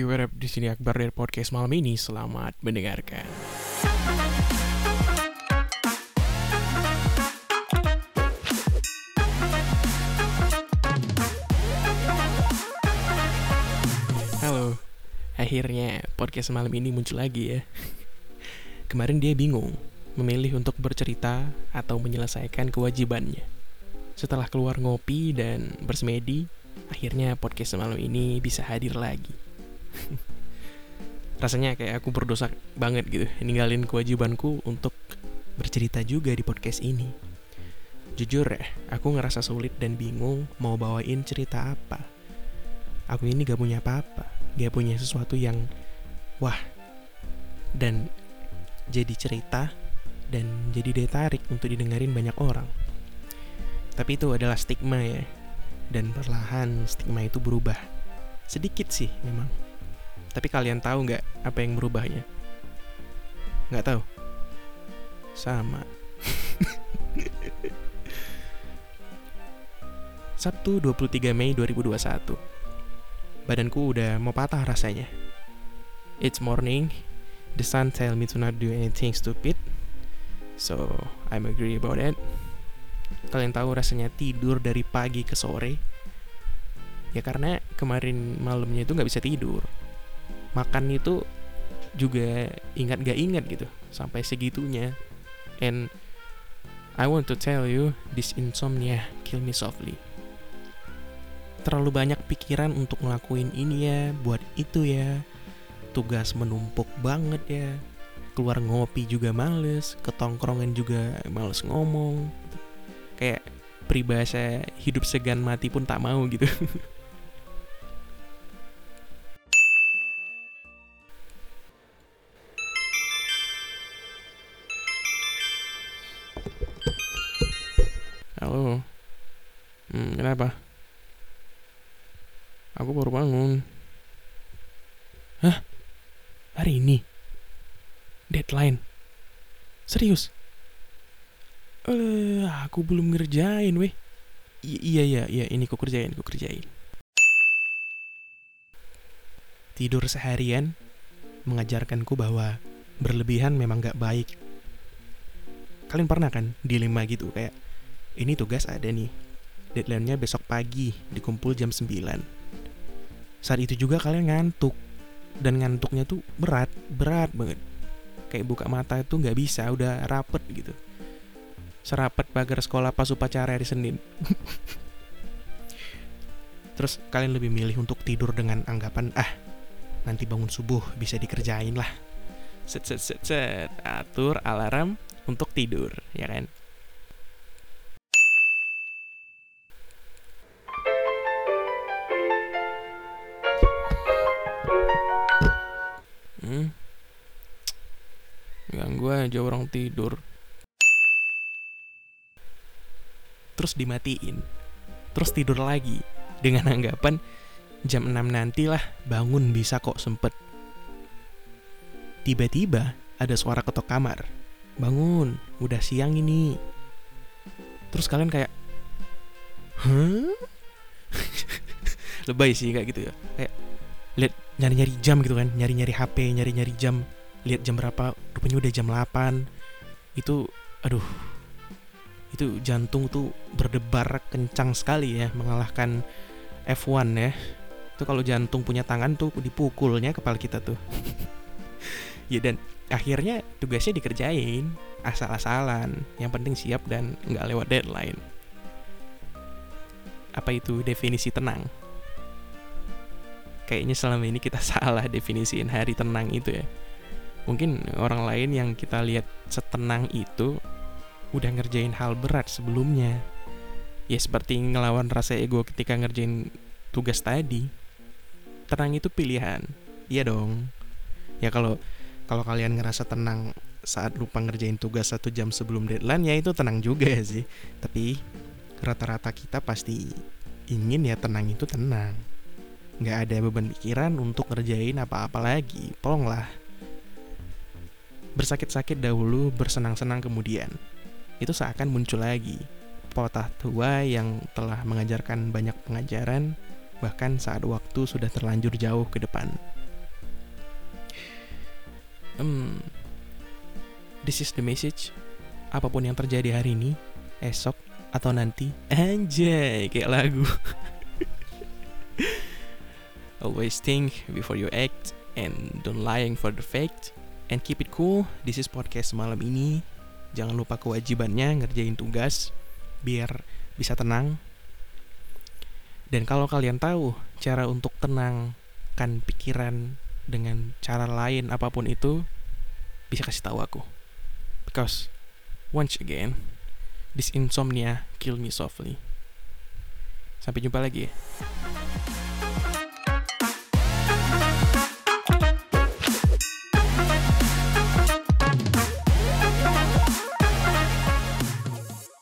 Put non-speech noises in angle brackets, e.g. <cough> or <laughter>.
What up? Di sini Akbar dari podcast malam ini. Selamat mendengarkan. Halo, akhirnya podcast malam ini muncul lagi ya. <laughs> Kemarin dia bingung memilih untuk bercerita atau menyelesaikan kewajibannya. Setelah keluar ngopi dan bersemedi, akhirnya podcast malam ini bisa hadir lagi. <laughs> Rasanya kayak aku berdosa banget gitu, ninggalin kewajibanku untuk bercerita juga di podcast ini. Jujur ya, aku ngerasa sulit dan bingung mau bawain cerita apa. Aku ini gak punya apa-apa, gak punya sesuatu yang wah dan jadi cerita dan jadi daya tarik untuk didengarin banyak orang. Tapi itu adalah stigma ya. Dan perlahan stigma itu berubah. Sedikit sih memang. Tapi kalian tahu nggak apa yang berubahnya? Nggak tahu? Sama. <laughs> Sabtu 23 Mei 2021. Badanku udah mau patah rasanya. It's morning. The sun tell me to not do anything stupid. So, I'm agree about it. Kalian tahu rasanya tidur dari pagi ke sore? Ya karena kemarin malamnya itu nggak bisa tidur. Makan itu juga ingat gak ingat gitu sampai segitunya. And I want to tell you, this insomnia kill me softly. Terlalu banyak pikiran untuk ngelakuin ini ya, buat itu ya. Tugas menumpuk banget ya keluar ngopi juga males, ketongkrongan juga males ngomong. Kayak peribahasa hidup segan mati pun tak mau gitu. <laughs> Halo. Hmm, kenapa? Aku baru bangun. Hah? Hari ini? deadline. Serius? Eh, aku belum ngerjain, weh. I iya, iya, iya, ini ku kerjain, ku kerjain. Tidur seharian mengajarkanku bahwa berlebihan memang gak baik. Kalian pernah kan dilema gitu kayak ini tugas ada nih. Deadline-nya besok pagi, dikumpul jam 9. Saat itu juga kalian ngantuk. Dan ngantuknya tuh berat, berat banget kayak buka mata itu nggak bisa udah rapet gitu serapet pagar sekolah pas upacara hari Senin <laughs> terus kalian lebih milih untuk tidur dengan anggapan ah nanti bangun subuh bisa dikerjain lah set set set set atur alarm untuk tidur ya kan ganggu aja orang tidur. Terus dimatiin. Terus tidur lagi. Dengan anggapan jam 6 nantilah bangun bisa kok sempet. Tiba-tiba ada suara ketok kamar. Bangun udah siang ini. Terus kalian kayak huh? <laughs> Lebay sih kayak gitu ya. Kayak lihat nyari-nyari jam gitu kan nyari-nyari HP nyari-nyari jam lihat jam berapa rupanya udah jam 8 itu aduh itu jantung tuh berdebar kencang sekali ya mengalahkan F1 ya. Itu kalau jantung punya tangan tuh dipukulnya kepala kita tuh. <laughs> Ya dan akhirnya tugasnya dikerjain asal-asalan. Yang penting siap dan nggak lewat deadline. Apa itu definisi tenang? Kayaknya selama ini kita <laughs> salah definisiin hari tenang itu ya mungkin orang lain yang kita lihat setenang itu udah ngerjain hal berat sebelumnya. Ya seperti ngelawan rasa ego ketika ngerjain tugas tadi. Tenang itu pilihan. Iya dong. Ya kalau kalau kalian ngerasa tenang saat lupa ngerjain tugas satu jam sebelum deadline ya itu tenang juga ya sih. Tapi rata-rata kita pasti ingin ya tenang itu tenang. Nggak ada beban pikiran untuk ngerjain apa-apa lagi. Tolonglah Bersakit-sakit dahulu, bersenang-senang kemudian. Itu seakan muncul lagi. Potah tua yang telah mengajarkan banyak pengajaran, bahkan saat waktu sudah terlanjur jauh ke depan. Hmm, this is the message. Apa pun yang terjadi hari ini, esok, atau nanti, anjay, kayak lagu. <laughs> Always think before you act and don't lying for the fact and keep it cool. This is podcast malam ini. Jangan lupa kewajibannya ngerjain tugas biar bisa tenang. Dan kalau kalian tahu cara untuk tenangkan pikiran dengan cara lain apa pun itu, bisa kasih tahu aku. Because once again, this insomnia kill me softly. Sampai jumpa lagi ya.